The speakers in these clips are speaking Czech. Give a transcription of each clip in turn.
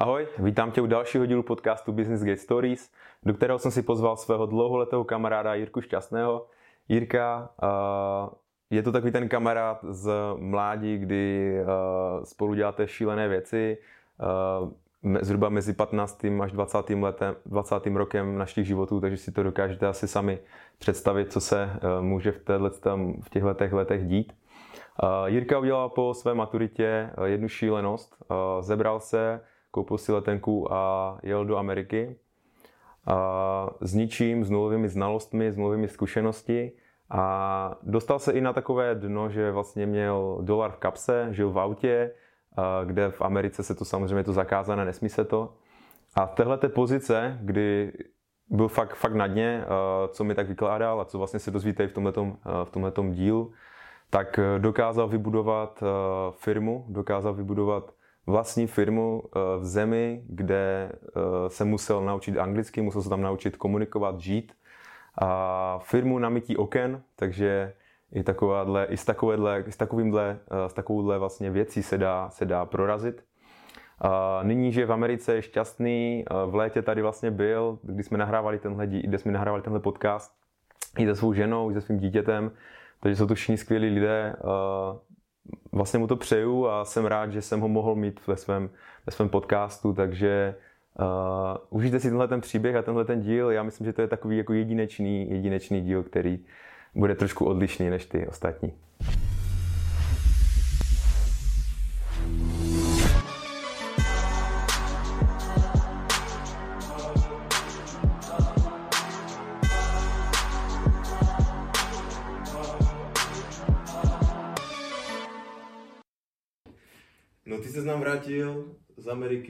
Ahoj, vítám tě u dalšího dílu podcastu Business Gate Stories, do kterého jsem si pozval svého dlouholetého kamaráda Jirku Šťastného. Jirka uh, je to takový ten kamarád z mládí, kdy uh, spolu děláte šílené věci, uh, zhruba mezi 15. až 20. Letem, 20. rokem našich životů, takže si to dokážete asi sami představit, co se může v, v těchto letech, letech dít. Jirka udělal po své maturitě jednu šílenost, zebral se, koupil si letenku a jel do Ameriky s ničím, s nulovými znalostmi, s nulovými zkušenosti a dostal se i na takové dno, že vlastně měl dolar v kapse, žil v autě, kde v Americe se to samozřejmě to zakázané, nesmí se to. A v téhle pozice, kdy byl fakt, fakt na dně, co mi tak vykládal a co vlastně se dozvíte i v tomhletom, v tomhletom dílu, tak dokázal vybudovat firmu, dokázal vybudovat vlastní firmu v zemi, kde se musel naučit anglicky, musel se tam naučit komunikovat, žít a firmu na mytí oken, takže i, takováhle, i s, takovéhle, s, takovýmhle, eh, s takovouhle vlastně věcí se dá, se dá prorazit. A nyní, že v Americe je šťastný, eh, v létě tady vlastně byl, když jsme nahrávali tenhle, kde jsme nahrávali tenhle podcast, i se svou ženou, i se svým dítětem, takže jsou to všichni skvělí lidé. Vlastně mu to přeju a jsem rád, že jsem ho mohl mít ve svém, ve svém podcastu, takže Uh, užijte si tenhle ten příběh a tenhle ten díl. Já myslím, že to je takový jako jedinečný, jedinečný díl, který bude trošku odlišný než ty ostatní.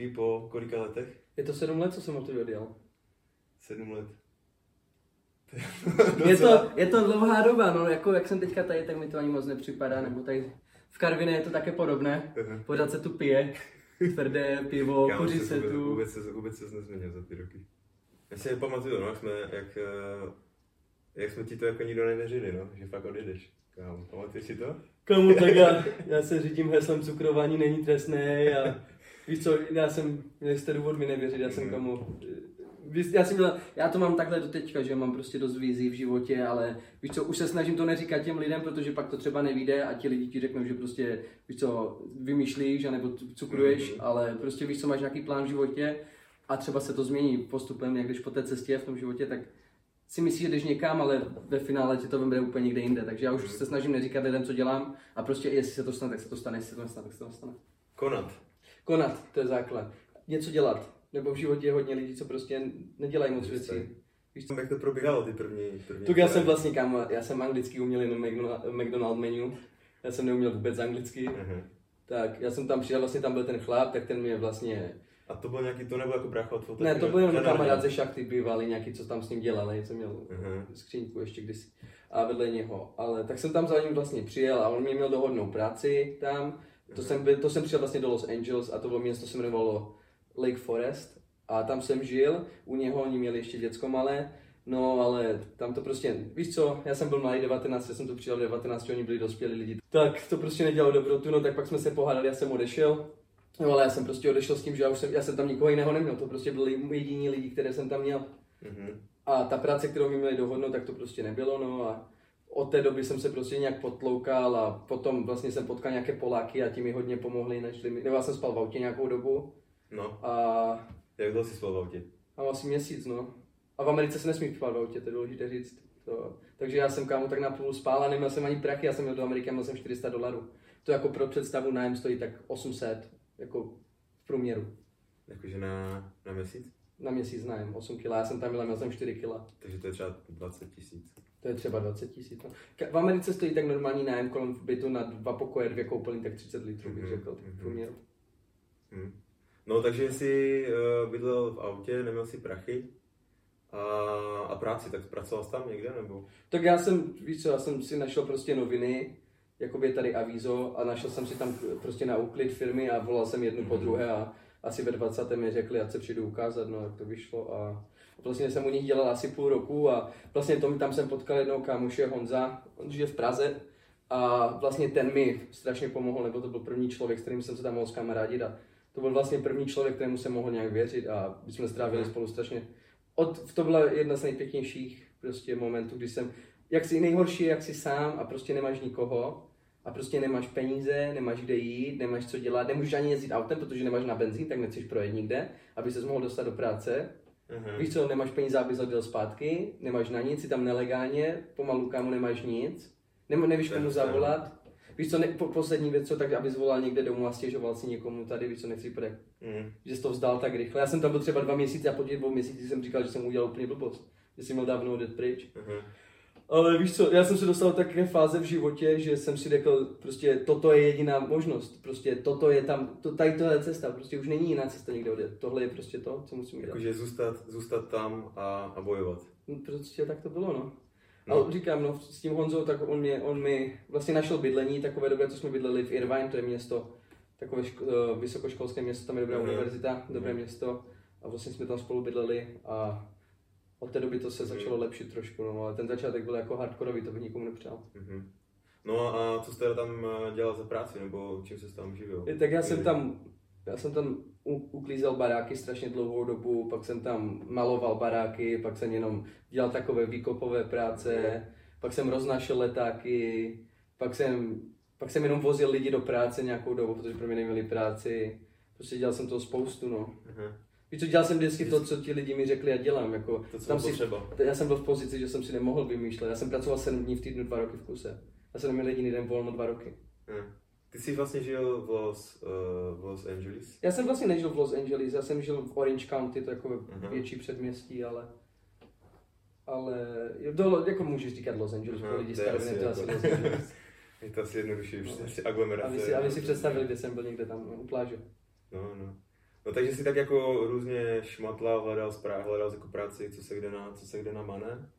Ameriky po kolika letech? Je to sedm let, co jsem od tebe odjel. Sedm let. je, to, je to dlouhá doba, no, jako jak jsem teďka tady, tak mi to ani moc nepřipadá, nebo tady v Karviné je to také podobné, pořád se tu pije, tvrdé pivo, kuří se, se tu. Vůbec se, vůbec se nezměnil za ty roky. Já si nepamatuju, no, jak jsme, jak, eh, jak jsme ti to jako nikdo nevěřili, no, že fakt odjedeš. Kámo, pamatuješ si to? Komu tak já, já se řídím heslem cukrování není trestné a Víš co, já jsem, jste důvod mi nevěřit, já jsem komu, já, jsem měl, já to mám takhle do teďka, že mám prostě dost vízí v životě, ale víš co, už se snažím to neříkat těm lidem, protože pak to třeba nevíde a ti lidi ti řeknou, že prostě, víš co, vymýšlíš, nebo cukruješ, mm-hmm. ale prostě víš co, máš nějaký plán v životě a třeba se to změní postupem, jak když po té cestě v tom životě, tak si myslíš, že jdeš někam, ale ve finále tě to vybere úplně někde jinde. Takže já už mm-hmm. se snažím neříkat lidem, co dělám a prostě jestli se to stane, tak se to stane, jestli se to nestane, tak se to nestane. Konat. Konat, to je základ. Něco dělat. Nebo v životě je hodně lidí, co prostě nedělají moc věcí. Víš, jak to probíhalo ty první, první Tuk já jsem vlastně kam, já jsem anglicky uměl jenom McDonald, menu. Já jsem neuměl vůbec anglicky. Uh-huh. Tak já jsem tam přijel, vlastně tam byl ten chlap, tak ten mě vlastně a to byl nějaký, to nebyl jako brácha od Ne, to byl jenom kamarád ze šachty bývalý, nějaký, co tam s ním dělal, něco měl uh-huh. skřínku ještě kdysi a vedle něho. Ale tak jsem tam za ním vlastně přijel a on mě měl dohodnou práci tam to jsem, to jsem přijel vlastně do Los Angeles a to bylo město, se jmenovalo Lake Forest a tam jsem žil, u něho oni měli ještě děcko malé, no ale tam to prostě, víš co, já jsem byl malý 19, já jsem tu přijel 19, oni byli dospělí lidi, tak to prostě nedělalo dobrotu, no tak pak jsme se pohádali, já jsem odešel, No ale já jsem prostě odešel s tím, že já, už jsem, já jsem tam nikoho jiného neměl, to prostě byli jediní lidi, které jsem tam měl. Mm-hmm. A ta práce, kterou mi měli dohodnout, tak to prostě nebylo, no a od té doby jsem se prostě nějak potloukal a potom vlastně jsem potkal nějaké Poláky a ti mi hodně pomohli, než mi, nebo já jsem spal v autě nějakou dobu. No. A... Jak dlouho jsi spal v autě? A asi měsíc, no. A v Americe se nesmí spát v autě, to je důležité říct. To. Takže já jsem kámo tak napůl spál a neměl jsem ani prachy, já jsem měl do Ameriky a měl jsem 400 dolarů. To jako pro představu nájem stojí tak 800, jako v průměru. Jakože na, na měsíc? Na měsíc nájem, 8 kg, já jsem tam měl, měl jsem 4 kg. Takže to je třeba 20 tisíc. To je třeba 20 tisíc. No. V Americe stojí tak normální nájem kolem v bytu na dva pokoje, dvě koupelny, tak 30 litrů bych mhm, řekl, mm-hmm. průměru. Mm. No takže jsi uh, bydlel v autě, neměl si prachy a, a práci, tak pracoval jsi tam někde nebo? Tak já jsem, víš co, já jsem si našel prostě noviny, jakoby je tady avízo a našel jsem si tam prostě na úklid firmy a volal jsem jednu mm-hmm. po mhm. druhé a asi ve 20. mi řekli, ať se přijdu ukázat, no jak to vyšlo a Vlastně jsem u nich dělal asi půl roku a vlastně tom, tam jsem potkal jednoho kámoše Honza, on žije v Praze a vlastně ten mi strašně pomohl, nebo to byl první člověk, s kterým jsem se tam mohl zkamarádit a to byl vlastně první člověk, kterému jsem mohl nějak věřit a my jsme strávili spolu strašně. Od, to byla jedna z nejpěknějších prostě momentů, kdy jsem, jak si nejhorší, jak si sám a prostě nemáš nikoho a prostě nemáš peníze, nemáš kde jít, nemáš co dělat, nemůžeš ani jezdit autem, protože nemáš na benzín, tak nechceš projet nikde, aby se mohl dostat do práce. Uh-huh. Víš co, nemáš peníze, aby odjel zpátky, nemáš na nic, jsi tam nelegálně, pomalu kámo nemáš nic, ne, nevíš komu zavolat, Víš co, ne, po, poslední věc, co tak, aby zvolal někde domů a stěžoval si někomu tady, víš co, nechci půjde. Mm. Že jsi to vzdal tak rychle. Já jsem tam byl třeba dva měsíce a po těch dvou měsících jsem říkal, že jsem udělal úplně blbost. Že jsem měl dávno odjet pryč. Mm-hmm. Ale víš co, já jsem se dostal do takové fáze v životě, že jsem si řekl, prostě toto je jediná možnost, prostě toto je tam, to, tady to je cesta, prostě už není jiná cesta někde odjet. Tohle je prostě to, co musím dělat. Jakože zůstat, zůstat tam a, a bojovat. No, prostě tak to bylo, no. No. Ale říkám, no, s tím Honzou, tak on, mě, on mi vlastně našel bydlení, takové dobré, co jsme bydleli v Irvine, to je město, takové ško, uh, vysokoškolské město, tam je dobrá mm-hmm. univerzita, dobré mm-hmm. město a vlastně jsme tam spolu bydleli a od té doby to se začalo mm-hmm. lepšit trošku, no, ale ten začátek byl jako hardkorový, to bych nikomu nepřál. Mm-hmm. No a co jste tam eh, dělal za práci, nebo čím se tam živil? Tak já jsem tam, já jsem tam uklízel baráky strašně dlouhou dobu, pak jsem tam maloval baráky, pak jsem jenom dělal takové výkopové práce, pak jsem roznášel letáky, pak jsem, pak jsem jenom vozil lidi do práce nějakou dobu, protože pro mě neměli práci. Prostě dělal jsem toho spoustu, no. Uh-huh. Víš co, dělal jsem vždycky to, co ti lidi mi řekli a dělám. Jako, to, co tam si, potřeba. Já jsem byl v pozici, že jsem si nemohl vymýšlet. Já jsem pracoval 7 dní v týdnu, dva roky v kuse. Já jsem neměl jediný den volno dva roky. Uh-huh. Ty jsi vlastně žil v Los, uh, v Los Angeles? Já jsem vlastně nežil v Los Angeles, já jsem žil v Orange County, to je jako uh-huh. větší předměstí, ale ale do, jako můžeš říkat Los Angeles, uh-huh, lidi staré, to asi Los Angeles. je to asi jednodušší, no. prostě aglomerace. Aby si, aby si představili, kde jsem byl někde tam no, u pláže. No, no. No takže jsi tak jako různě šmatlal, hledal, hledal jako práci, co se kde na, co se kde na mane?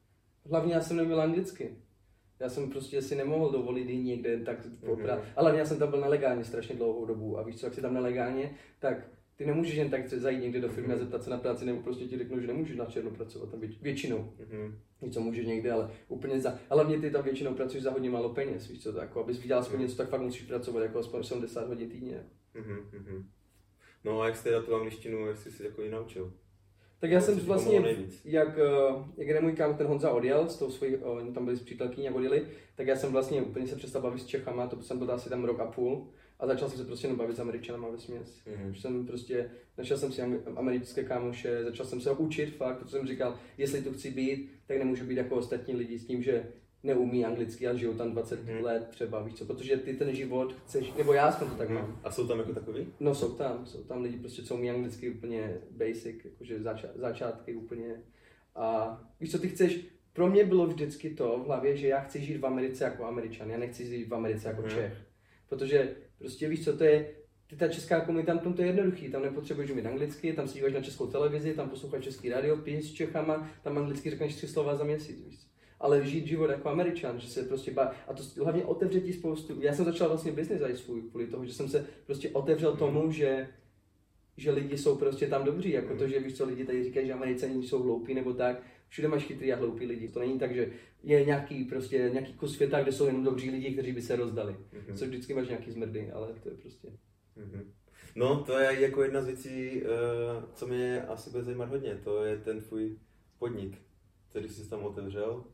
Hlavně já jsem neměl anglicky. Já jsem prostě si nemohl dovolit jít někde tak poprat. Mm-hmm. Ale já jsem tam byl nelegálně strašně dlouhou dobu a víš co, jak jsi tam nelegálně, tak ty nemůžeš jen tak zajít někde do firmy mm-hmm. a mhm. zeptat se na práci, nebo prostě ti řeknou, že nemůžeš na černo pracovat tam většinou. Mm-hmm. Něco můžeš někde, ale úplně za. Ale mě ty tam většinou pracuješ za hodně málo peněz, víš co, tak, jako, abys viděl aspoň mm-hmm. něco, tak fakt musíš pracovat jako aspoň 70 hodin týdně. Mm-hmm. No a jak jste tu angličtinu, jak jsi si jako ji naučil? Tak já jsem vlastně, jak, eh, jak jeden můj kámo, ten Honza odjel, s tou svojí, oni tam byli s přítelkyní, jak odjeli, tak já jsem vlastně úplně se přestal bavit s Čechama, to jsem byl asi tam rok a půl a začal jsem se prostě jenom bavit s Američanama ve směs. Mm-hmm. Už jsem prostě, našel jsem si americké kámoše, začal jsem se učit fakt, protože jsem říkal, jestli tu chci být, tak nemůžu být jako ostatní lidi s tím, že neumí anglicky a žijou tam 20 hmm. let třeba, víš co, protože ty ten život chceš, nebo já aspoň to tak hmm. mám. A jsou tam jako takový? No jsou tam, jsou tam lidi prostě, co umí anglicky úplně basic, jakože zača, začátky úplně. A víš co, ty chceš, pro mě bylo vždycky to v hlavě, že já chci žít v Americe jako Američan, já nechci žít v Americe jako hmm. Čech. Protože prostě víš co, to je, ty ta česká komunita, tam to je jednoduchý, tam nepotřebuješ mít anglicky, tam si díváš na českou televizi, tam posloucháš český radio, piješ s Čechama, tam anglicky řekneš tři slova za měsíc, víš ale žít život jako američan, že se prostě ba... a to hlavně otevře ti spoustu, já jsem začal vlastně business i svůj kvůli toho, že jsem se prostě otevřel tomu, že že lidi jsou prostě tam dobří, jako to, že víš co, lidi tady říkají, že američani jsou hloupí nebo tak, všude máš chytrý a hloupí lidi, to není tak, že je nějaký prostě nějaký kus světa, kde jsou jenom dobří lidi, kteří by se rozdali, mm-hmm. co vždycky máš nějaký zmrdy, ale to je prostě. Mm-hmm. No, to je jako jedna z věcí, uh, co mě asi bude zajímat hodně, to je ten tvůj podnik, který jsi tam otevřel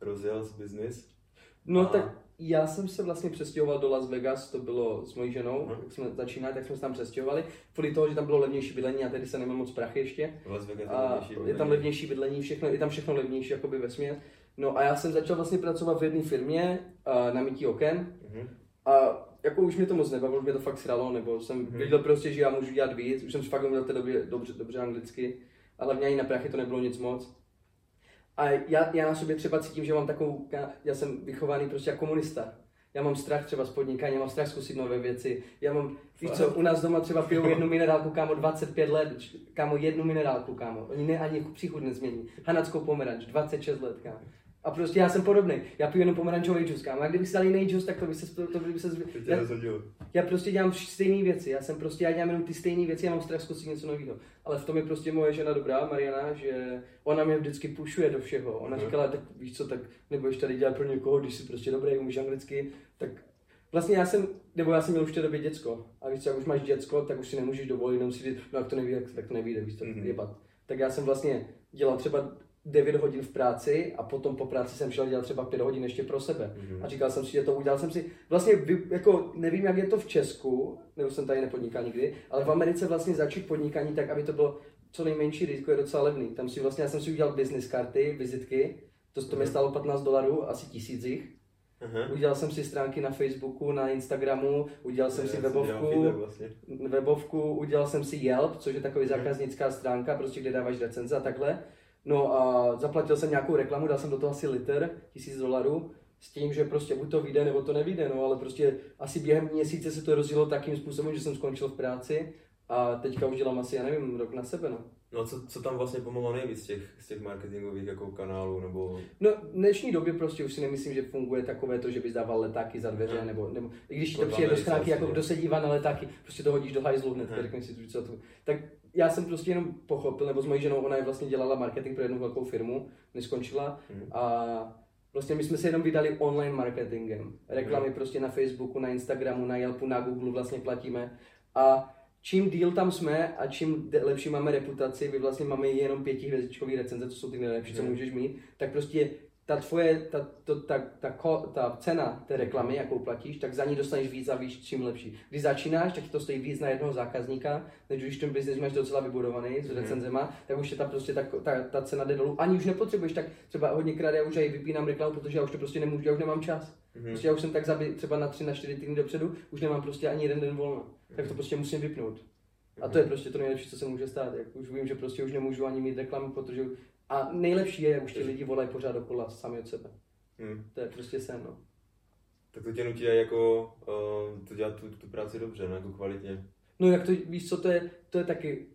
rozjel z business. No a... tak já jsem se vlastně přestěhoval do Las Vegas, to bylo s mojí ženou, hmm. jak jsme začínali, tak jsme se tam přestěhovali. Kvůli toho, že tam bylo levnější bydlení a tedy se nemám moc prachy ještě. Las Vegas a je tam levnější bydlení, všechno, je tam všechno levnější jakoby ve směs. No a já jsem začal vlastně pracovat v jedné firmě uh, na mytí oken. Hmm. A jako už mě to moc nebavilo, už mě to fakt sralo, nebo jsem hmm. věděl prostě, že já můžu dělat víc, už jsem fakt uměl té době dobře, dobře anglicky, ale mě ani na prachy to nebylo nic moc. A já, já na sobě třeba cítím, že mám takovou, já, já jsem vychovaný prostě jako komunista. Já mám strach třeba z podnikání, mám strach zkusit nové věci. Já mám, víš co, u nás doma třeba pijou jednu minerálku, kámo, 25 let, kámo, jednu minerálku, kámo. Oni ne, ani příchod nezmění. Hanackou pomeranč, 26 let, kámo. A prostě já jsem podobný. Já piju jenom pomerančový džus, kámo. A kdybych si dal jiný džus, tak to by se... To, to by se já, já, prostě dělám stejné věci. Já jsem prostě, já dělám jenom ty stejné věci, já mám strach zkusit něco nového. Ale v tom je prostě moje žena dobrá, Mariana, že ona mě vždycky pušuje do všeho. Ona mm. říkala, tak víš co, tak nebudeš tady dělat pro někoho, když jsi prostě dobrý, umíš anglicky, tak Vlastně já jsem, nebo já jsem měl už v té době děcko. A víš co, jak už máš děcko, tak už si nemůžeš dovolit, jenom si říct, no jak to nevíde, tak to nevíde, víš to, mm-hmm. jebat. Tak já jsem vlastně dělal třeba 9 hodin v práci a potom po práci jsem šel dělat třeba 5 hodin ještě pro sebe. Mm-hmm. A říkal jsem si, že to udělal jsem si, vlastně jako nevím, jak je to v Česku, nebo jsem tady nepodnikal nikdy, ale v Americe vlastně začít podnikání tak, aby to bylo co nejmenší riziko, je docela levný. Tam si vlastně, já jsem si udělal business karty, vizitky, to, to mm-hmm. mi mhm. stálo 15 dolarů, asi tisíc jich. Uh-huh. Udělal jsem si stránky na Facebooku, na Instagramu, udělal jsem si webovku, vlastně. webovku, udělal jsem si Yelp, což je takový zákaznická stránka, prostě kde dáváš recenze a takhle. No a zaplatil jsem nějakou reklamu, dal jsem do toho asi liter, tisíc dolarů, s tím, že prostě buď to vyjde, nebo to nevyjde, no ale prostě asi během měsíce se to rozjelo takým způsobem, že jsem skončil v práci a teďka už dělám asi, já nevím, rok na sebe, no. No a co, co tam vlastně pomohlo nejvíc z těch, z těch marketingových jako kanálů, nebo... No v dnešní době prostě už si nemyslím, že funguje takové to, že bys dával letáky za dveře, nebo, nebo i když to přijde do schránky, jako kdo se dívá na letáky, prostě to hodíš do hajzlu hned, řekneš si, co to... Tak já jsem prostě jenom pochopil, nebo s mojí ženou, ona je vlastně dělala marketing pro jednu velkou firmu, než skončila hmm. a Vlastně my jsme se jenom vydali online marketingem. Reklamy hmm. prostě na Facebooku, na Instagramu, na Yelpu, na Google vlastně platíme. A čím díl tam jsme a čím lepší máme reputaci, vy vlastně máme jenom pětihvězdičkový recenze, to jsou ty nejlepší, co můžeš mít, tak prostě ta tvoje, ta, to, ta, ta, ta, ta cena té reklamy, jakou platíš, tak za ní dostaneš víc a víš, čím lepší. Když začínáš, tak to stojí víc na jednoho zákazníka, než když ten biznis máš docela vybudovaný s mhm. recenzema, tak už je ta, prostě ta, ta, ta cena jde dolů. Ani už nepotřebuješ, tak třeba hodněkrát já už aj vypínám reklamu, protože já už to prostě nemůžu, já už nemám čas. Mm-hmm. Prostě já už jsem tak zabit třeba na tři, na čtyři týdny dopředu, už nemám prostě ani jeden den volno. Mm-hmm. Tak to mhm. prostě musím vypnout. A to je prostě to nejlepší, co se může stát. Jak už vím, že prostě už nemůžu ani mít reklamu, protože a nejlepší je, už ti lidi volají pořád dokola sami od sebe. Hmm. To je prostě sen, no. Tak to tě nutí jako uh, to dělat tu, tu práci dobře, no, jako kvalitně. No jak to, víš co, to je, to je taky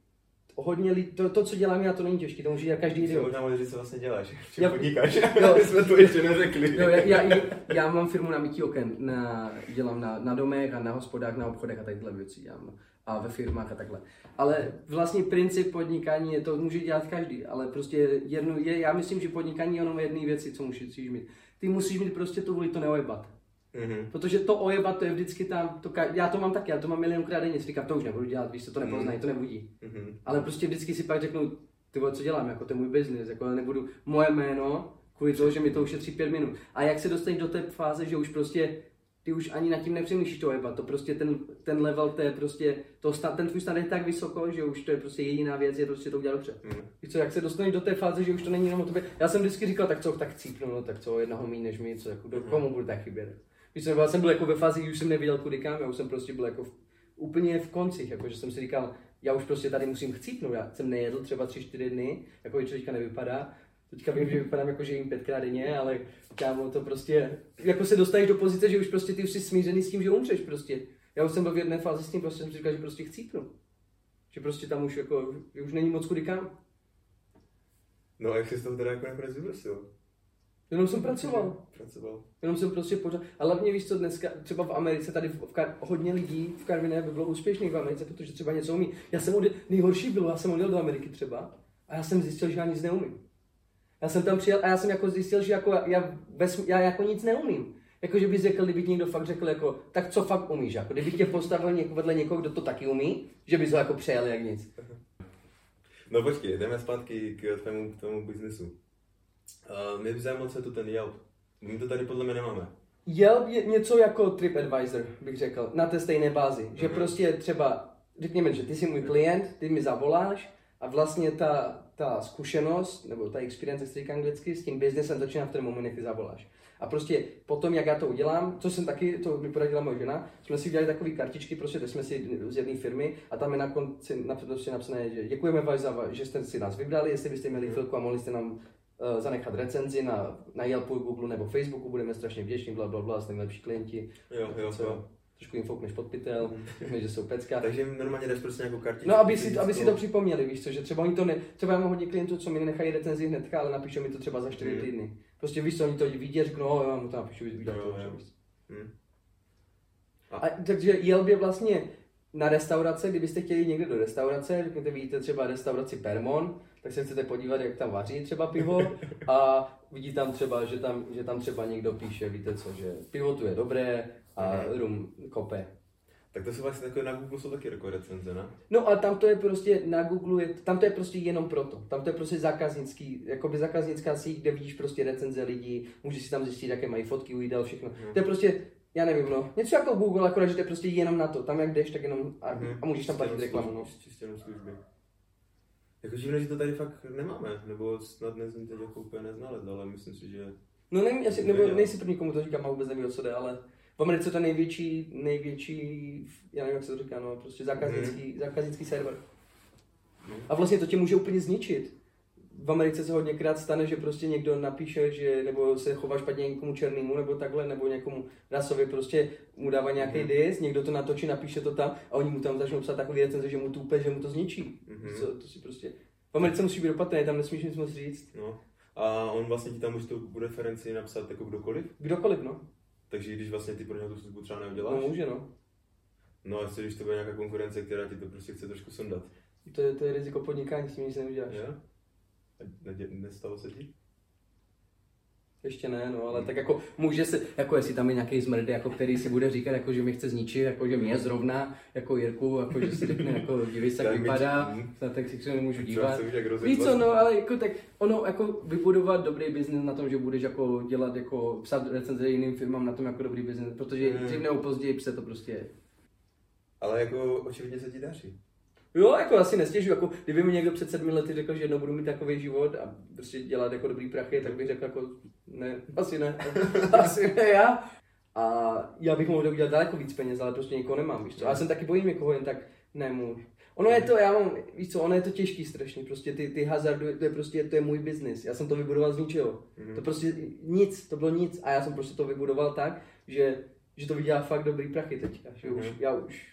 hodně lidí, to, to, co dělám já, to není těžké, to může dělat každý idiot. Možná můžeš říct, co vlastně děláš, v čem já, podnikáš, jo, jsme to ještě neřekli. Jo, já, já, já, mám firmu na mytí oken, na, dělám na, na domech a na hospodách, na obchodech a takhle věci dělám a ve firmách a takhle. Ale vlastně princip podnikání je to, může dělat každý, ale prostě jednu, je, já myslím, že podnikání je jenom jedné věci, co musíš mít. Ty musíš mít prostě tu vůli to neojebat. Mm-hmm. Protože to ojebat, to je vždycky tam, to, já to mám taky, já to mám milionkrát denně, si říkám, to už nebudu dělat, víš, to, to nepoznají, mm-hmm. to nebudí. Mm-hmm. Ale prostě vždycky si pak řeknu, ty vole, co dělám, jako to je můj biznis, jako nebudu moje jméno, kvůli toho, že mi to ušetří pět minut. A jak se dostaneš do té fáze, že už prostě ty už ani nad tím nepřemýšlíš to jebat, to prostě ten, ten level, to je prostě, to, ten tvůj standard je tak vysoko, že už to je prostě jediná věc, je prostě to udělat dobře. Mm. Víš co, jak se dostaneš do té fáze, že už to není jenom o tobě, já jsem vždycky říkal, tak co, tak cípnu, no, tak co, jednoho méně než mi, co, jako, do, mm. komu bude tak chybět. Víš co, já jsem byl jako ve fázi, kdy už jsem nevěděl kudy kam, já už jsem prostě byl jako v, úplně v koncích, jako, že jsem si říkal, já už prostě tady musím chcípnout, já jsem nejedl třeba 3-4 dny, jako to teďka nevypadá, Teďka vím, že vypadám jako, že jim pětkrát denně, ale kámo, to prostě, jako se dostaneš do pozice, že už prostě ty už jsi smířený s tím, že umřeš prostě. Já už jsem byl v jedné fázi s tím, prostě jsem si říkal, že prostě chcípnu. Že prostě tam už jako, už není moc kudy kam. No a jak jsi z toho teda jako nakonec vybrsil? Jenom jsem pracoval. Pracoval. Jenom jsem prostě pořád. A hlavně víš co, dneska třeba v Americe, tady v, v Kar- hodně lidí v Karviné by bylo úspěšných v Americe, protože třeba něco umí. Já jsem odjel, nejhorší bylo, já jsem odjel do Ameriky třeba a já jsem zjistil, že já nic neumím. Já jsem tam přijel a já jsem jako zjistil, že jako já, ves, já jako nic neumím. Jako, že bys řekl, kdyby někdo fakt řekl, jako, tak co fakt umíš? Jako, kdyby tě postavil něk, vedle někoho, kdo to taky umí, že bys ho jako přejel jak nic. No počkej, jdeme zpátky k tvému, tomu biznesu. Uh, mě by zajímalo, co je to ten Yelp. My to tady podle mě nemáme. Yelp je něco jako TripAdvisor, bych řekl, na té stejné bázi. Že mm-hmm. prostě třeba, řekněme, že ty jsi můj klient, ty mi zavoláš a vlastně ta, ta zkušenost, nebo ta experience, jak se říká anglicky, s tím biznesem začíná v ten moment, jak ty zavoláš. A prostě potom, jak já to udělám, co jsem taky, to mi poradila moje žena, jsme si udělali takové kartičky, prostě teď jsme si z jedné firmy a tam je na konci prostě napsané, že děkujeme vás za, že jste si nás vybrali, jestli byste měli chvilku a mohli jste nám uh, zanechat recenzi na, na Yelpu, Google nebo Facebooku, budeme strašně vděční, bla, bla, bla, jste nejlepší klienti. Jo, jo, jo trošku jim foukneš pod pytel, mm. že jsou pecka. Takže normálně dáš prostě nějakou kartičku. No, aby si, aby si to připomněli, víš co, že třeba oni to ne, třeba já mám hodně klientů, co mi nenechají recenzi hnedka, ale napíšou mi to třeba za 4 mm. týdny. Prostě víš co, oni to vidí, řeknou, no, já mu to napíšu, vidí to, jo. Mm. A. a. takže jel by vlastně na restaurace, kdybyste chtěli někde do restaurace, řekněte, vidíte třeba restauraci Permon, tak se chcete podívat, jak tam vaří třeba pivo a vidí tam třeba, že tam, že tam třeba někdo píše, víte co, že pivo tu je dobré, a mm. rum kope. Tak to jsou vlastně takové, na Google jsou taky jako recenze, ne? No a tam to je prostě, na Google je, tam to je prostě jenom proto. Tam to je prostě zákaznický, jakoby zákaznická síť, kde vidíš prostě recenze lidí, můžeš si tam zjistit, jaké mají fotky, ujídal, všechno. Mm. To je prostě, já nevím, no, něco jako Google, akorát, že to je prostě jenom na to. Tam jak jdeš, tak jenom a, mm. a můžeš tam platit reklamu, no. Čistě jenom služby. Jako divné, že to tady fakt nemáme, nebo snad nezní teď jako úplně neznalec, ale myslím si, že... No nevím, asi, nebo nejsi první, komu to říkám, a vůbec nevím, o co jde, ale v Americe to je největší, největší, já nevím, jak se to říká, no, prostě zákaznický, mm. zákaznický server. Mm. A vlastně to tě může úplně zničit. V Americe se hodněkrát stane, že prostě někdo napíše, že nebo se chová špatně někomu černému, nebo takhle, nebo někomu rasově prostě mu dává nějaký mm. dis, někdo to natočí, napíše to tam a oni mu tam začnou psát takový recenze, že mu to úplně, že mu to zničí. Mm. To, to si prostě... V Americe musí být opatrný, tam nesmíš nic moc říct. No. A on vlastně ti tam může tu referenci napsat jako kdokoliv? Kdokoliv, no. Takže když vlastně ty pro něho tu službu třeba neuděláš? No může, no. No a co když to bude nějaká konkurence, která ti to prostě chce trošku sondat? To je, to je riziko podnikání, s tím nic neuděláš. Jo? A nestalo se ti? Ještě ne, no, ale tak jako může se, jako jestli tam je nějaký zmrd, jako který si bude říkat, jako že mě chce zničit, jako že mě zrovna, jako Jirku, jako že si řekne, jako dívej se, jak vypadá, tak si se nemůžu dívat. Víš co, no, ale jako tak, ono, jako vybudovat dobrý biznis na tom, že budeš jako dělat, jako psát recenze jiným firmám na tom jako dobrý biznis, protože hmm. dřív nebo později se to prostě Ale jako očividně se ti daří. Jo, jako asi nestěžu, jako kdyby mi někdo před sedmi lety řekl, že jednou budu mít takový život a prostě dělat jako dobrý prachy, tak bych řekl jako ne, asi ne, asi ne já. A já bych mohl udělat daleko víc peněz, ale prostě nikoho nemám, víš co. A já jsem taky bojím někoho jen tak nemůžu. Ono je to, já mám, víš co, ono je to těžký strašně, prostě ty, ty hazardy, to je prostě, to je můj biznis, já jsem to vybudoval z ničeho. Mm. To prostě nic, to bylo nic a já jsem prostě to vybudoval tak, že, že to vydělá fakt dobrý prachy teďka, že mm. už, já už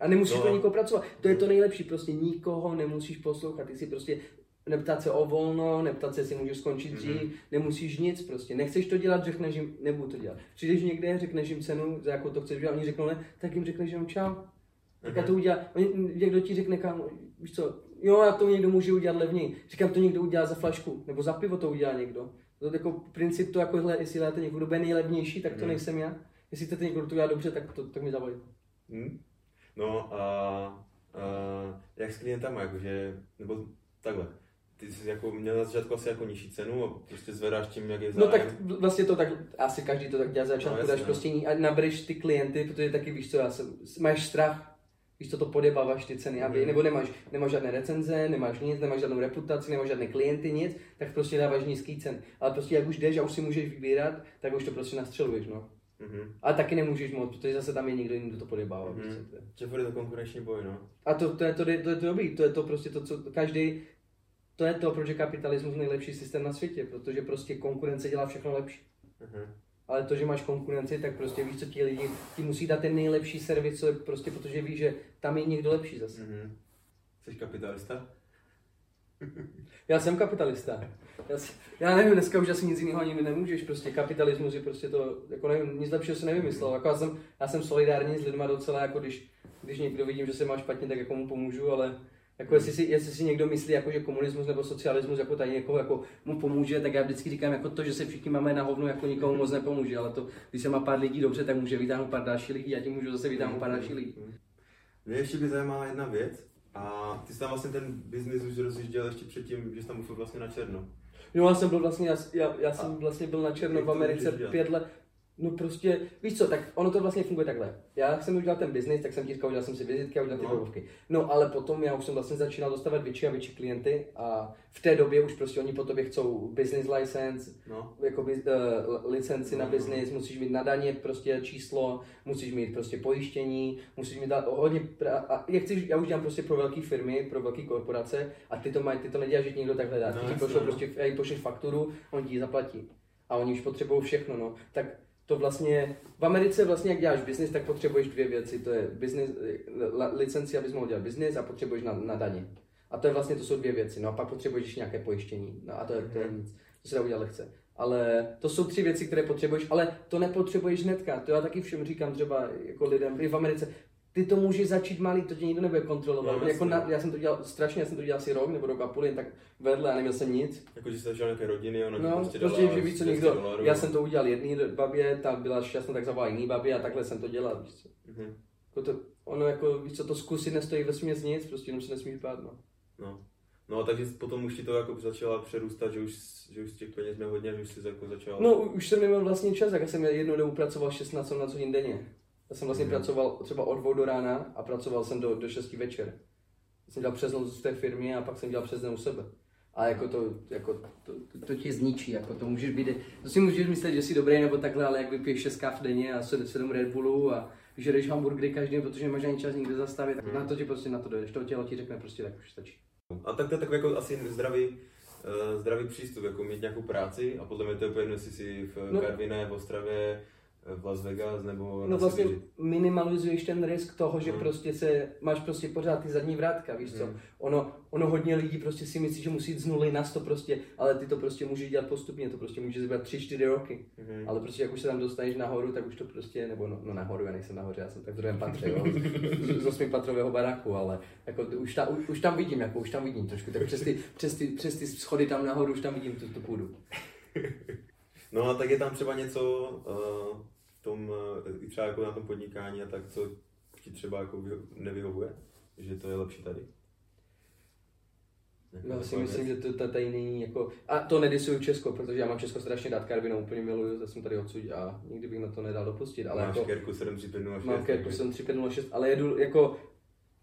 a nemusíš no. pro nikoho pracovat. To je to nejlepší, prostě nikoho nemusíš poslouchat. Ty si prostě neptat se o volno, neptat se, jestli můžeš skončit dřív, mm-hmm. nemusíš nic prostě. Nechceš to dělat, řekneš jim, nebudu to dělat. Přijdeš někde, řekneš jim cenu, za jakou to chceš dělat, oni řeknou ne, tak jim řekneš jenom čau. Tak já to mhm. udělám, někdo ti řekne, kam, víš co, jo, já to někdo může udělat levněji. Říkám, to někdo udělá za flašku, nebo za pivo to udělá někdo. To je jako princip to, jako, jestli dáte někdo, kdo nejlevnější, tak to mm. nejsem já. Jestli chcete někdo to udělá dobře, tak, to, tak mi zavolejte. Mm. No a, a jak s klientama, jakože, nebo takhle, ty jsi jako měl na začátku asi jako nižší cenu a prostě zvedáš tím, jak je zájem. No tak vlastně to tak, asi každý to tak dělá začátku, no, dáš no. prostě a nabereš ty klienty, protože taky víš co, já jsem, máš strach, víš co, to podebáváš ty ceny, aby, mm. nebo nemáš, nemáš žádné recenze, nemáš nic, nemáš žádnou reputaci, nemáš žádné klienty, nic, tak prostě dáváš nízký cen. Ale prostě jak už jdeš a už si můžeš vybírat, tak už to prostě nastřeluješ, no. Mm-hmm. Ale taky nemůžeš moc, protože zase tam je někdo jiný, kdo to podebává. Mm-hmm. Prostě, Že bude to konkurenční boj, no. A to, to, je to, to, je to dobrý, to je to prostě to, co každý, to je to, proč je kapitalismus nejlepší systém na světě, protože prostě konkurence dělá všechno lepší. Mm-hmm. Ale to, že máš konkurenci, tak prostě víš, co ti lidi, ti musí dát ten nejlepší servis, co je prostě, protože víš, že tam je někdo lepší zase. Mm-hmm. Jsi kapitalista? Já jsem kapitalista. Já, si, já nevím, dneska už asi nic jiného ani nemůžeš, prostě kapitalismus je prostě to, jako nevím, nic lepšího se nevymyslel. Jako já, jsem, já jsem solidární s lidmi docela, jako když, když někdo vidím, že se má špatně, tak jako mu pomůžu, ale jako jestli si, jestli si někdo myslí, jako, že komunismus nebo socialismus jako tady někoho jako mu pomůže, tak já vždycky říkám, jako to, že se všichni máme na hovno, jako nikomu moc nepomůže, ale to, když se má pár lidí dobře, tak může vytáhnout pár dalších lidí, a tím můžu zase vytáhnout pár dalších lidí. Mě ještě by zajímala jedna věc, a ty jsi tam vlastně ten biznis už rozjížděl ještě předtím, že jsi tam vlastně na černo. No já jsem byl vlastně, já, já, já jsem vlastně byl na černo v Americe pět let, No prostě, víš co, tak ono to vlastně funguje takhle. Já jsem udělal ten biznis, tak jsem ti říkal, udělal jsem si vizitky a udělal ty no. webovky. No ale potom já už jsem vlastně začínal dostávat větší a větší klienty a v té době už prostě oni po tobě chcou business license, no. jako uh, licenci no. na business, musíš mít na daně prostě číslo, musíš mít prostě pojištění, musíš mít hodně, pra- a jak chceš, já už dělám prostě pro velké firmy, pro velké korporace a ty to mají, ty to neděláš, že někdo takhle dá. No, ty ti pošlou no. prostě, pošleš fakturu, on ti ji zaplatí. A oni už potřebují všechno, no. Tak to vlastně, v Americe vlastně, jak děláš biznis, tak potřebuješ dvě věci. To je business, licenci, abys mohl dělat biznis a potřebuješ na, na daně. A to je vlastně, to jsou dvě věci. No a pak potřebuješ nějaké pojištění. No a to je, to je mhm. nic. To se dá udělat lehce. Ale to jsou tři věci, které potřebuješ, ale to nepotřebuješ hnedka. To já taky všem říkám třeba jako lidem i v Americe. Ty to můžeš začít malý, to tě nikdo nebude kontrolovat. No, jako na, já jsem to dělal strašně, já jsem to dělal asi rok nebo rok a půl, jen tak vedle a neměl jsem nic. Jako, že jsi začal nějaké rodiny, ona No, prostě prostě, dala že víš co 200 někdo, dolarů. já jsem to udělal jedný babě, ta byla šťastná, tak zavolala jiný babě a takhle jsem to dělal, víš co. Mhm. Jako to, ono jako, víš co, to zkusit nestojí ve směs nic, prostě jenom se nesmíš bát, no. No. No, takže potom už ti to jako začala přerůstat, že už, že už těch peněz měl hodně, že už jsi jako začal... No, už jsem neměl vlastně čas, tak já jsem jednou dobu pracoval 16 na hodin denně. Já jsem vlastně Mhm. pracoval třeba od dvou do rána a pracoval jsem do, do 6 večer. Já jsem dělal přes noc v té firmě a pak jsem dělal přes den u sebe. A jako to, jako to, to, to tě zničí, jako to můžeš být, to si můžeš myslet, že jsi dobrý nebo takhle, ale jak vypiješ 6 káv denně a 7 Red Bullů a žereš hamburgery každý den, protože nemáš ani čas nikde zastavit, tak na to ti prostě na to dojdeš, to tělo ti řekne prostě tak už stačí. A tak to je takový jako asi zdravý, uh, zdravý přístup, jako mít nějakou práci a podle mě to je úplně jedno, jestli jsi v no. Karviné, v Ostravě, v Las Vegas nebo No na vlastně Sibiři. minimalizuješ ten risk toho, že Hmm. prostě se, máš prostě pořád ty zadní vrátka, víš co. Hmm. Ono, ono hodně lidí prostě si myslí, že musí jít z nuly na 100 prostě, ale ty to prostě můžeš dělat postupně, to prostě může zbývat 3-4 roky. Mhm. Ale prostě jak už se tam dostaneš nahoru, tak už to prostě, nebo no, no nahoru, já nejsem nahoře, já jsem tak v druhém patře, jo, z, z osmipatrového baráku, ale jako už, ta, už, už, tam vidím, jako už tam vidím trošku, tak přes ty, přes ty, přes ty schody tam nahoru už tam vidím tu, tu půdu. No a tak je tam třeba něco uh, tom, uh, i třeba jako na tom podnikání a tak, co ti třeba jako vyho- nevyhovuje? Že to je lepší tady? Nějaká Já si taková myslím, že to, to tady není jako... A to nedisuju Česko, protože já mám Česko strašně rád, Karvinou úplně miluju, já jsem tady odsud a nikdy bych na to nedal dopustit, ale Máš jako... Kerku 7306. Mám Kerku takže- 7506, ale jedu jako...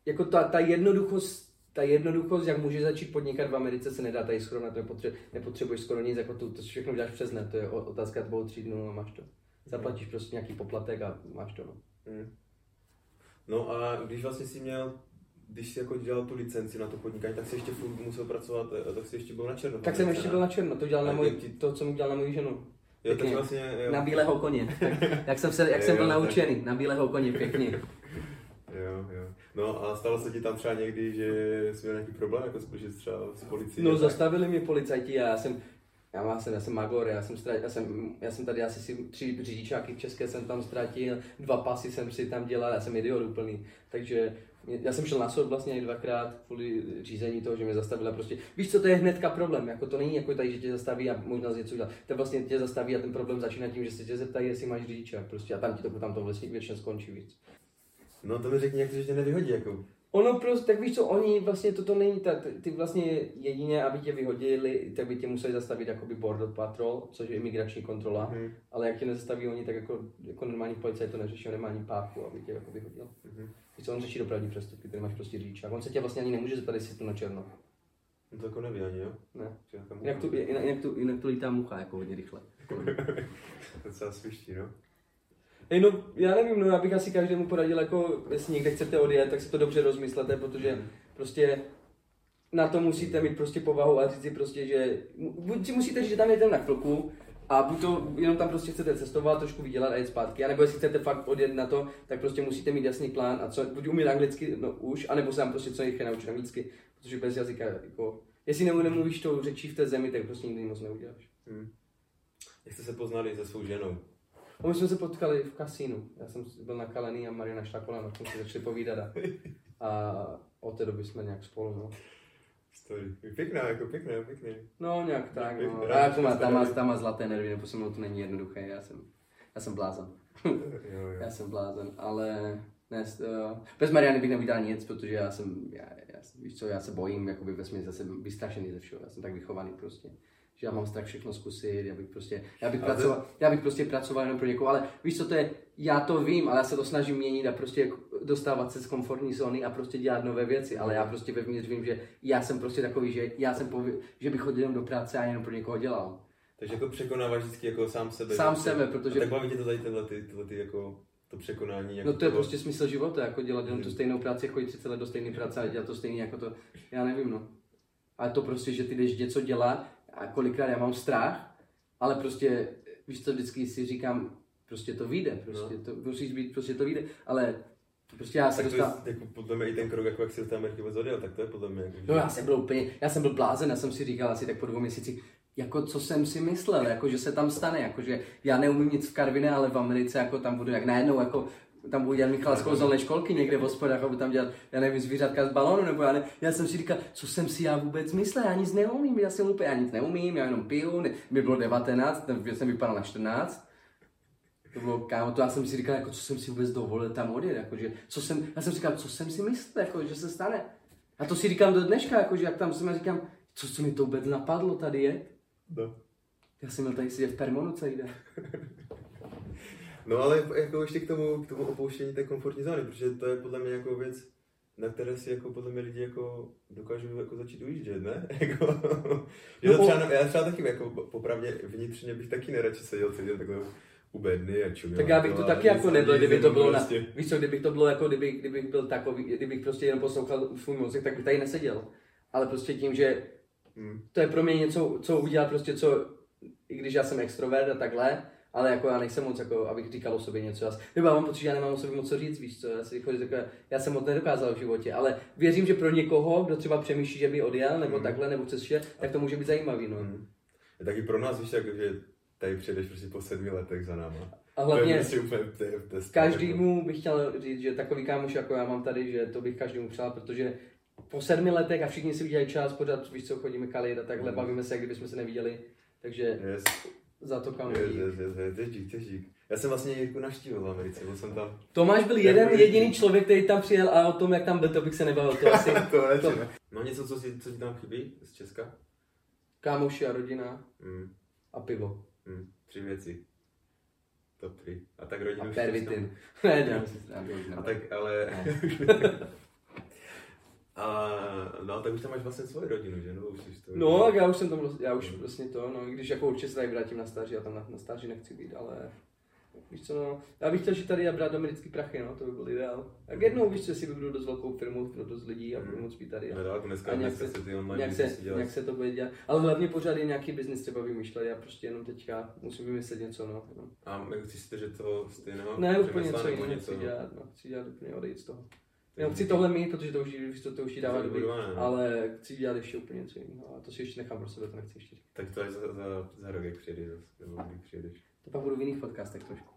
Jako ta, ta jednoduchost, ta jednoduchost, jak můžeš začít podnikat v Americe, se nedá tady srovnat, nepotře, nepotřebuješ skoro nic, jako tu, to všechno děláš přes net, to je otázka dvou, tří dnů a máš to. Zaplatíš prostě nějaký poplatek a máš to. No. Mm. No a když vlastně jsi měl, když jsi jako dělal tu licenci na to podnikání, tak jsi ještě furt musel pracovat, eh, tak jsi ještě byl na černo. Tak jsem ještě byl na černo, to dělal na můj, ty- to, co jsem dělal na moji ženu. Jo, tak vlastně, jo. Na bílého koně. Tak, jak jsem, se, jak jsem byl Jo, tak. naučený, na bílého koně, pěkně. Jo, jo. No a stalo se ti tam třeba někdy, že jsi měl nějaký problém, jako že třeba s policií? No tak? zastavili mě policajti a já jsem, já, má, jsem, já jsem magor, já jsem, ztratil, já jsem, já jsem tady asi si tři řidičáky české jsem tam ztratil, dva pasy jsem si tam dělal, já jsem idiot úplný, takže já jsem šel na soud vlastně i dvakrát kvůli řízení toho, že mě zastavila prostě. Víš co, to je hnedka problém, jako to není jako tady, že tě zastaví a možná z něco udělat. To vlastně tě zastaví a ten problém začíná tím, že se tě zeptají, jestli máš řidičák prostě a tam ti to tam to vlastně většinou skončí, víc. No to mi řekni, jak to, že tě nevyhodí, jako. Ono prostě, tak víš co, oni vlastně toto není, ta, ty- vlastně jedině, aby tě vyhodili, tak by tě museli zastavit jakoby border patrol, což je imigrační kontrola, Mhm. ale jak tě nezastaví oni, tak jako, jako normální policajt to neřeší, on nemá ani páku, aby tě jako vyhodil. Mhm. Víš co, on řeší dopravní přestupky, ty máš prostě řidičák, on se tě vlastně ani nemůže zeptat, jestli je to na černo. No to jako neví ani, jo? Ne. Jinak tu, jinak, jinak tu, jinak tu lítá mucha jako hodně rychle. Docela sviští, no. No, já nevím, no, já bych asi každému poradil, jako, jestli někde chcete odjet, tak si to dobře rozmyslete, protože prostě na to musíte mít prostě povahu a říct si prostě, že buď si musíte říct, že tam jdete na chvilku a buď to jenom tam prostě chcete cestovat, trošku vydělat a jít zpátky, anebo jestli chcete fakt odjet na to, tak prostě musíte mít jasný plán a co, buď umět anglicky, no už, anebo se tam prostě co nejrychleji naučit anglicky, protože bez jazyka, jako, jestli nemluvíš tou řečí v té zemi, tak prostě nikdy moc neuděláš. Hm. Jak jste se poznali se svou ženou? A my jsme se potkali v kasínu. Já jsem byl nakalený a Mariana šla kolem, a jsme si začali povídat a, a od té doby jsme nějak spolu, no. Story. Pěkná, jako pěkná, pěkná. No, nějak tak, no. Pěkná, A jako má, tam, má, tam má zlaté nervy, nebo se mnou to není jednoduché, já jsem, já jsem blázen. jo, jo. Já jsem blázen, ale ne, uh, bez Mariany bych nevydal nic, protože já jsem, já, víš co, já se bojím, jakoby ve smyslu, zase vystrašený ze všeho, já jsem tak vychovaný prostě. Že já mám strach všechno zkusit, já bych prostě, já bych, Ale to- pracoval, já bych prostě pracoval jenom pro někoho, ale víš co to je, já to vím, ale já se to snažím měnit a prostě dostávat se z komfortní zóny a prostě dělat nové věci, ale já prostě vevnitř vím, že já jsem prostě takový, že já jsem pově, že bych chodil jenom do práce a jenom pro někoho dělal. Takže jako překonáváš vždycky jako sám sebe. Sám že- sebe, protože- A tak baví tě to tady tyhle, ty, tyhle ty jako to překonání. Jako No to je toho- prostě smysl života, jako dělat jenom tu stejnou práci, chodit 30 let do stejné práce a dělat to stejný jako to, já nevím no. Ale to prostě, že ty jdeš něco dělat a kolikrát já mám strach, ale prostě, víš co, vždycky si říkám, prostě to vyjde, prostě to musíš být, prostě to vyjde, ale prostě já se to je jako podle mě i ten krok, jako jak si do té Ameriky vůbec odjel, tak to je podle mě. Jako, že- No já jsem byl úplně, já jsem byl blázen, já jsem si říkal asi tak po dvou měsících, jako co jsem si myslel, jako že se tam stane, jako že já neumím nic v Karviné, ale v Americe jako tam budu jak najednou jako tam budu dělat Michalovskou zelené školky někde v hospodách a budu tam dělat, já nevím, zvířatka z balónu, nebo já, ne, já jsem si říkal, co jsem si já vůbec myslel, já nic neumím, já jsem úplně, já nic neumím, já jenom piju, ne, mi bylo 19, já jsem vypadal na 14, to bylo kámo, to já jsem si říkal, jako, co jsem si vůbec dovolil tam odjet, jako, že, co jsem, já jsem si říkal, co jsem si myslel, jako, že se stane. A to si říkám do dneška, jako, že jak tam jsem, říkám, co, co mi to vůbec napadlo tady je. No. Já jsem měl tady sedět v Permonu celý den. No ale jako ještě k tomu, k tomu opouštění té komfortní zóny, protože to je podle mě jako věc, na které si jako podle mě lidi jako dokážou jako začít ujíždět, ne? Jako, no, třeba, já třeba taky jako popravdě vnitřně bych taky neradši seděl celý den takhle u bedny a čuměl. Tak já bych to taky jako nebyl, kdyby to bylo prostě. na, víš co, kdybych to bylo jako, kdyby, kdybych byl takový, kdybych prostě jenom poslouchal svůj mozek, tak bych tady neseděl. Ale prostě tím, že hmm. to je pro mě něco, co udělat prostě, co, i když já jsem extrovert a takhle, ale jako já nejsem moc, jako, abych říkal o sobě něco. Já mám pocit, že já nemám o sobě moc co říct, víš co, já, si, jako, takové, já jsem moc nedokázal v životě, ale věřím, že pro někoho, kdo třeba přemýšlí, že by odjel, nebo mm. takhle, nebo chce vše, tak to může být zajímavý, no. Mm. Taky pro nás, víš, jako, že tady přijdeš prostě po sedmi letech za náma. A hlavně je je, je každému bych chtěl říct, že takový kámoš jako já mám tady, že to bych každému přál, protože po sedmi letech a všichni si udělají čas, pořád víš co, chodíme kalit a takhle, mm. bavíme se, jak kdybychom se neviděli. Takže yes. za to kam yes, yes, yes, yes. dík, dík. Já jsem vlastně Jirku navštívil v Americe, byl jsem tam. Tomáš byl jeden jediný člověk, který tam přijel a o tom, jak tam byl, to bych se nebavil. To asi, to, to... No něco, co, si, co ti tam chybí z Česka? Kámoši a rodina mm. a pivo. Mm. Tři věci. Top 3. A tak rodinu A pervitin. ne, ne, A tak, ale... A, no, tak už tam máš vlastně svoji rodinu, že? No, už to no, tak já už jsem tam, já už mm. vlastně to, no, když jako určitě se tady vrátím na stáži, já tam na, na stáži nechci být, ale víš co, no, já bych chtěl žít tady a brát americký prachy, no, to by byl ideál. Tak jednou, víš co, si vybudu dost velkou firmu pro dost lidí a budu moc být tady. A, no, dneska, a nějak, dneska se, ty online nějak, se, nějak se to bude dělat. Ale hlavně pořád je nějaký biznis třeba vymýšlet, já prostě jenom teďka musím vymyslet něco, no. no. A chceš si že to stejného? Ne, úplně něco jiného chci dělat, no, chci dělat úplně odejít z toho. Já chci tohle mít, protože to už, to, to už dává dobrý, ale chci dělat ještě úplně něco jiného. A to si ještě nechám pro sebe, to nechci ještě říct. Tak to je za, za, za rok, jak přijedeš nebo kdy přijedeš. To pak budu v jiných podcastech trošku.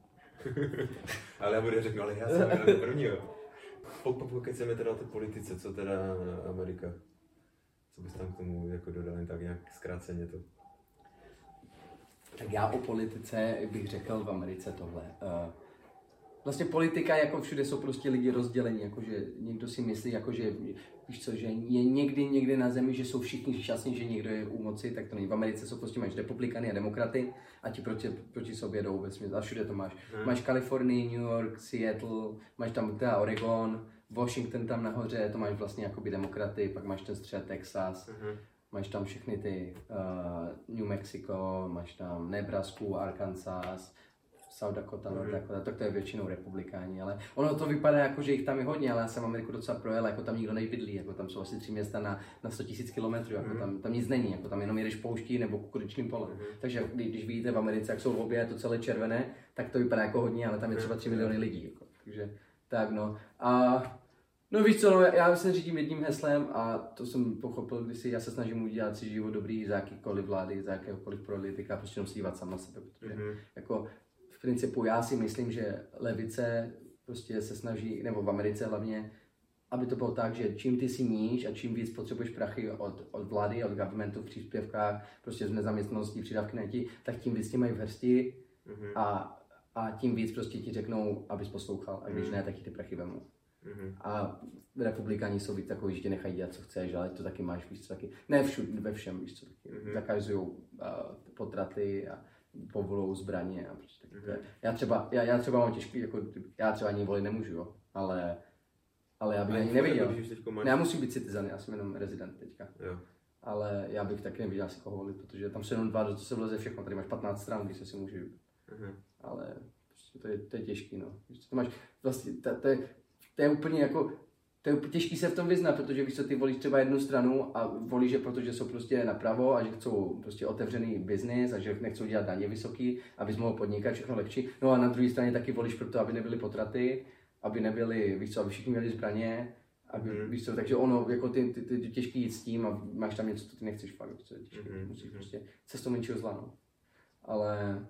ale já budu řeknu, ale já jsem první, jo. Pokud chceme teda o té politice, co teda Amerika? Co bys tam k tomu jako dodal, tak nějak zkráceně to? Tak já o politice bych řekl v Americe tohle. Uh, vlastně politika, jako všude jsou prostě lidi rozdělení, jakože někdo si myslí, jakože, víš co, že je někdy někde na zemi, že jsou všichni šťastní, že někdo je u moci, tak to není. V Americe jsou prostě, máš republikany a demokraty a ti proti, proti sobě jdou ve a všude to máš. Hmm. Máš Kalifornii, New York, Seattle, máš tam teda Oregon, Washington tam nahoře, to máš vlastně jakoby demokraty, pak máš ten střed Texas, hmm. máš tam všechny ty uh, New Mexico, máš tam Nebraska, Arkansas, South Dakota, North Dakota, tak to je většinou republikáni, ale ono to vypadá jako, že jich tam je hodně, ale já jsem Ameriku docela projel, jako tam nikdo nejbydlí, jako tam jsou asi tři města na, na 100 000 kilometrů, jako mm. tam, tam nic není, jako tam jenom jedeš pouští nebo kukuričným polem. Mm. Takže když, když vidíte v Americe, jak jsou v obě, to celé červené, tak to vypadá jako hodně, ale tam je třeba 3 miliony lidí. Jako. Takže tak no. A No víš co, no, já se řídím jedním heslem a to jsem pochopil, když si já se snažím udělat si život dobrý za jakýkoliv vlády, za jakéhokoliv politika, prostě jenom stívat sám na sebe, protože mm-hmm. jako v principu já si myslím, že levice prostě se snaží, nebo v Americe hlavně, aby to bylo tak, že čím ty si níž a čím víc potřebuješ prachy od, od vlády, od governmentu v příspěvkách, prostě z nezaměstnanosti, přidávky na ti, tak tím víc tě mají v hrsti mm-hmm. a, a tím víc prostě ti řeknou, abys poslouchal a když mm-hmm. ne, tak ti ty prachy vemou. Mm-hmm. A republikáni jsou víc takový, že tě nechají dělat, co chceš, ale to taky máš, víš co, taky, ne všude, ve všem, víš co, taky, mm-hmm. zakazují uh, potraty a povolou zbraně a prostě taky mm-hmm. Já třeba, já, já třeba mám těžký, jako, já třeba ani volit nemůžu, jo, ale, ale já bych ani neviděl. Máš... Ne, já musím být citizen, já jsem jenom rezident teďka. Jo. Ale já bych taky neviděl asi koho volit, protože tam jsou jenom dva, do co se vleze všechno, tady máš 15 stran, když se si můžu. Mm-hmm. Ale prostě to je, to je těžký, no. To máš, vlastně, to, to, je, to je úplně jako, to je těžký se v tom vyznat, protože víš co, ty volíš třeba jednu stranu a volíš je, protože jsou prostě napravo a že chcou prostě otevřený biznis a že nechcou dělat daně vysoký, abys mohl podnikat všechno lepší. No a na druhé straně taky volíš proto, aby nebyly potraty, aby nebyly, víš co, aby všichni měli zbraně, aby, mm. víš co, takže ono, jako ty, ty, ty, ty těžký jít s tím a máš tam něco, co ty nechceš fakt, co je těžký, mm. musíš prostě cestou menšího zla, no. Ale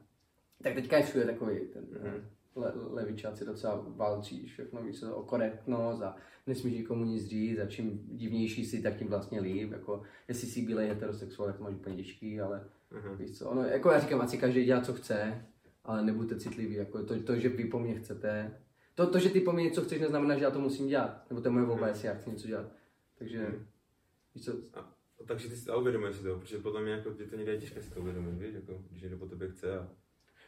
tak teďka je všude takový ten, mm. le, levičáci docela válčí všechno, víš, o korektnost a nesmíš nikomu nic říct a čím divnější si, tak tím vlastně líp, jako jestli jsi bílej heterosexuál, tak to máš úplně těžký, ale uh-huh. víš co, ono, jako já říkám, ať si každý dělá, co chce, ale nebuďte citliví, jako to, to, že vy po mně chcete, to, to, že ty po mně něco chceš, neznamená, že já to musím dělat, nebo to je moje volba, uh-huh. jestli já chci něco dělat, takže, uh-huh. víš co, a, a takže ty si to uvědomuješ si to, protože podle mě jako, to někde je těžké si to uvědomit, víš, jako, když někdo po tobě chce a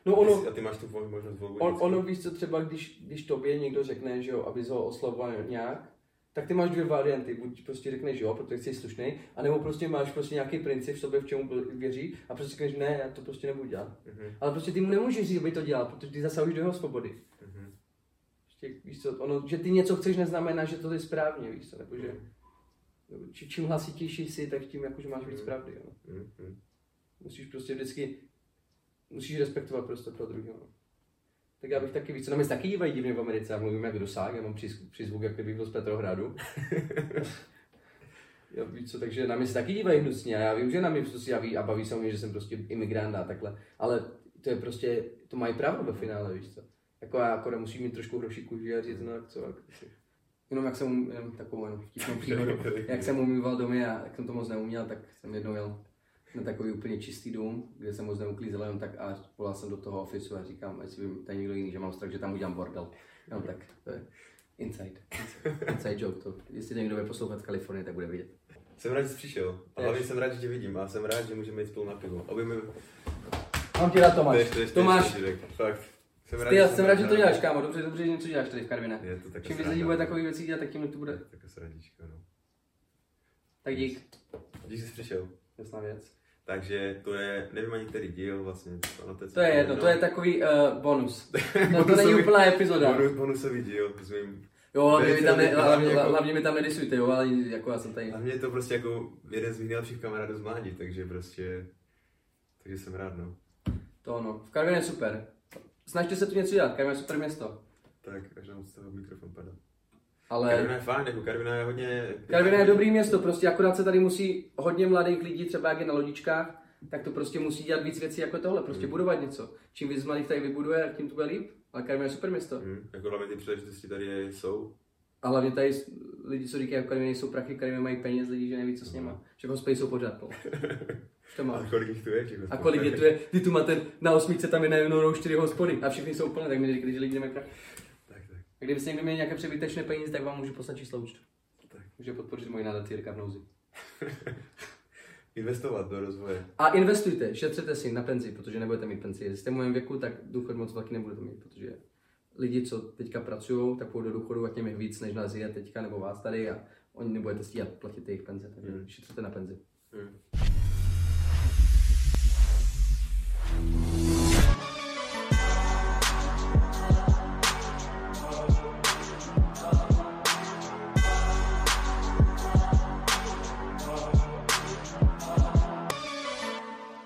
No ono, a ty máš tu možnost volbu. On, ono víš co, třeba když, když tobě někdo řekne, že jo, aby ho oslovoval nějak, tak ty máš dvě varianty. Buď prostě řekneš jo, protože jsi slušný, anebo prostě máš prostě nějaký princip v sobě, v čemu věří, a prostě řekneš ne, já to prostě nebudu dělat. Mm-hmm. Ale prostě ty mu nemůžeš říct, aby to dělal, protože ty zasahuješ do jeho svobody. Mm-hmm. Prostě, víš co, ono, že ty něco chceš, neznamená, že to je správně, víš co, nebo že mm-hmm. čím hlasitější jsi, tak tím jakože máš víc mm-hmm. pravdy. Jo. Mm-hmm. Musíš prostě vždycky musíš respektovat prostě pro druhého. No. Tak já bych taky víc, na mě taky dívají divně v Americe, já mluvím jak dosák, já mám přizvuk, jak kdybych byl z Petrohradu. já víš co, takže na mě se taky dívají hnusně a já vím, že na mě prostě ví a baví se mě, že jsem prostě imigrant a takhle, ale to je prostě, to mají pravdu ve finále, víš co. Jako já akorát musím mít trošku hroší kůži a říct, no jak co, jak, jenom jak jsem, jenom takovou jenom vtipnou příhodu, jak jsem umýval domy a jak jsem to moc neuměl, tak jsem jednou jel na takový úplně čistý dům, kde jsem moc neuklízel jenom tak a volal jsem do toho ofisu a říkám, jestli vím, tady někdo jiný, že mám strach, že tam udělám bordel. No tak to je inside. Inside joke to. Jestli někdo bude poslouchat v Kalifornii, tak bude vidět. Jsem rád, že jsi přišel. A hlavně jsem rád, že tě vidím a jsem rád, že můžeme jít spolu na pivo. Aby mi... Mám ti rád Tomáš. Tomáš. Fakt. Jsem rád, Ty, jsem rád, že to děláš, kámo. Dobře, dobře, že něco děláš tady v Karvine. Je to Čím víc lidí bude takových věcí dělat, tak tím to bude. Tak srandička, no. Tak dík. Dík, že jsi přišel. Jasná věc. Takže to je, nevím ani který díl vlastně. Ano, to, je, to je jedno, to je takový uh, bonus. to, to není úplná epizoda. Bonus, bonusový díl s mým Jo, hlavně mi tam, ne, hlavně, jako, hlavně mi tam nedisujte, jo, ale jako já jsem tady. A mě je to prostě jako jeden z mých nejlepších kamarádů z mládí, takže prostě, takže jsem rád, no. To ono, v Karvině je super. Snažte se tu něco dělat, Karvině je super město. Tak, až nám z toho mikrofon padá. Ale... Karvina je fajn, jako Karvina je hodně... Karvina je dobrý město, prostě akorát se tady musí hodně mladých lidí, třeba jak je na lodičkách, tak to prostě musí dělat víc věcí jako tohle, prostě hmm. budovat něco. Čím víc mladých tady vybuduje, tím to bude líp. Ale Karvina je super město. Hmm. Jako hlavně ty příležitosti tady jsou. A hlavně tady lidi, co říkají, jako nejsou prachy, Karvina mají peněz, lidi, že neví, co s nima. Že hospody jsou pořád. To má. A kolik jich tu je? A kolik je tu je? Ty tu máte na osmice tam je najednou čtyři hospody a všechny jsou plné, tak mi neříkali, že lidi nemají prachy. A kdybyste někdo měl nějaké přebytečné peníze, tak vám můžu poslat číslo účtu. Tak. Může podpořit moji nadaci Jirka v nouzi. Investovat do rozvoje. A investujte, šetřete si na penzi, protože nebudete mít penzi. Jestli jste v mém věku, tak důchod moc velký nebudete mít, protože lidi, co teďka pracují, tak půjdou do důchodu a těm je víc, než nás je teďka nebo vás tady a oni nebudete stíhat platit jejich penze, takže hmm. šetřete na penzi. Hmm.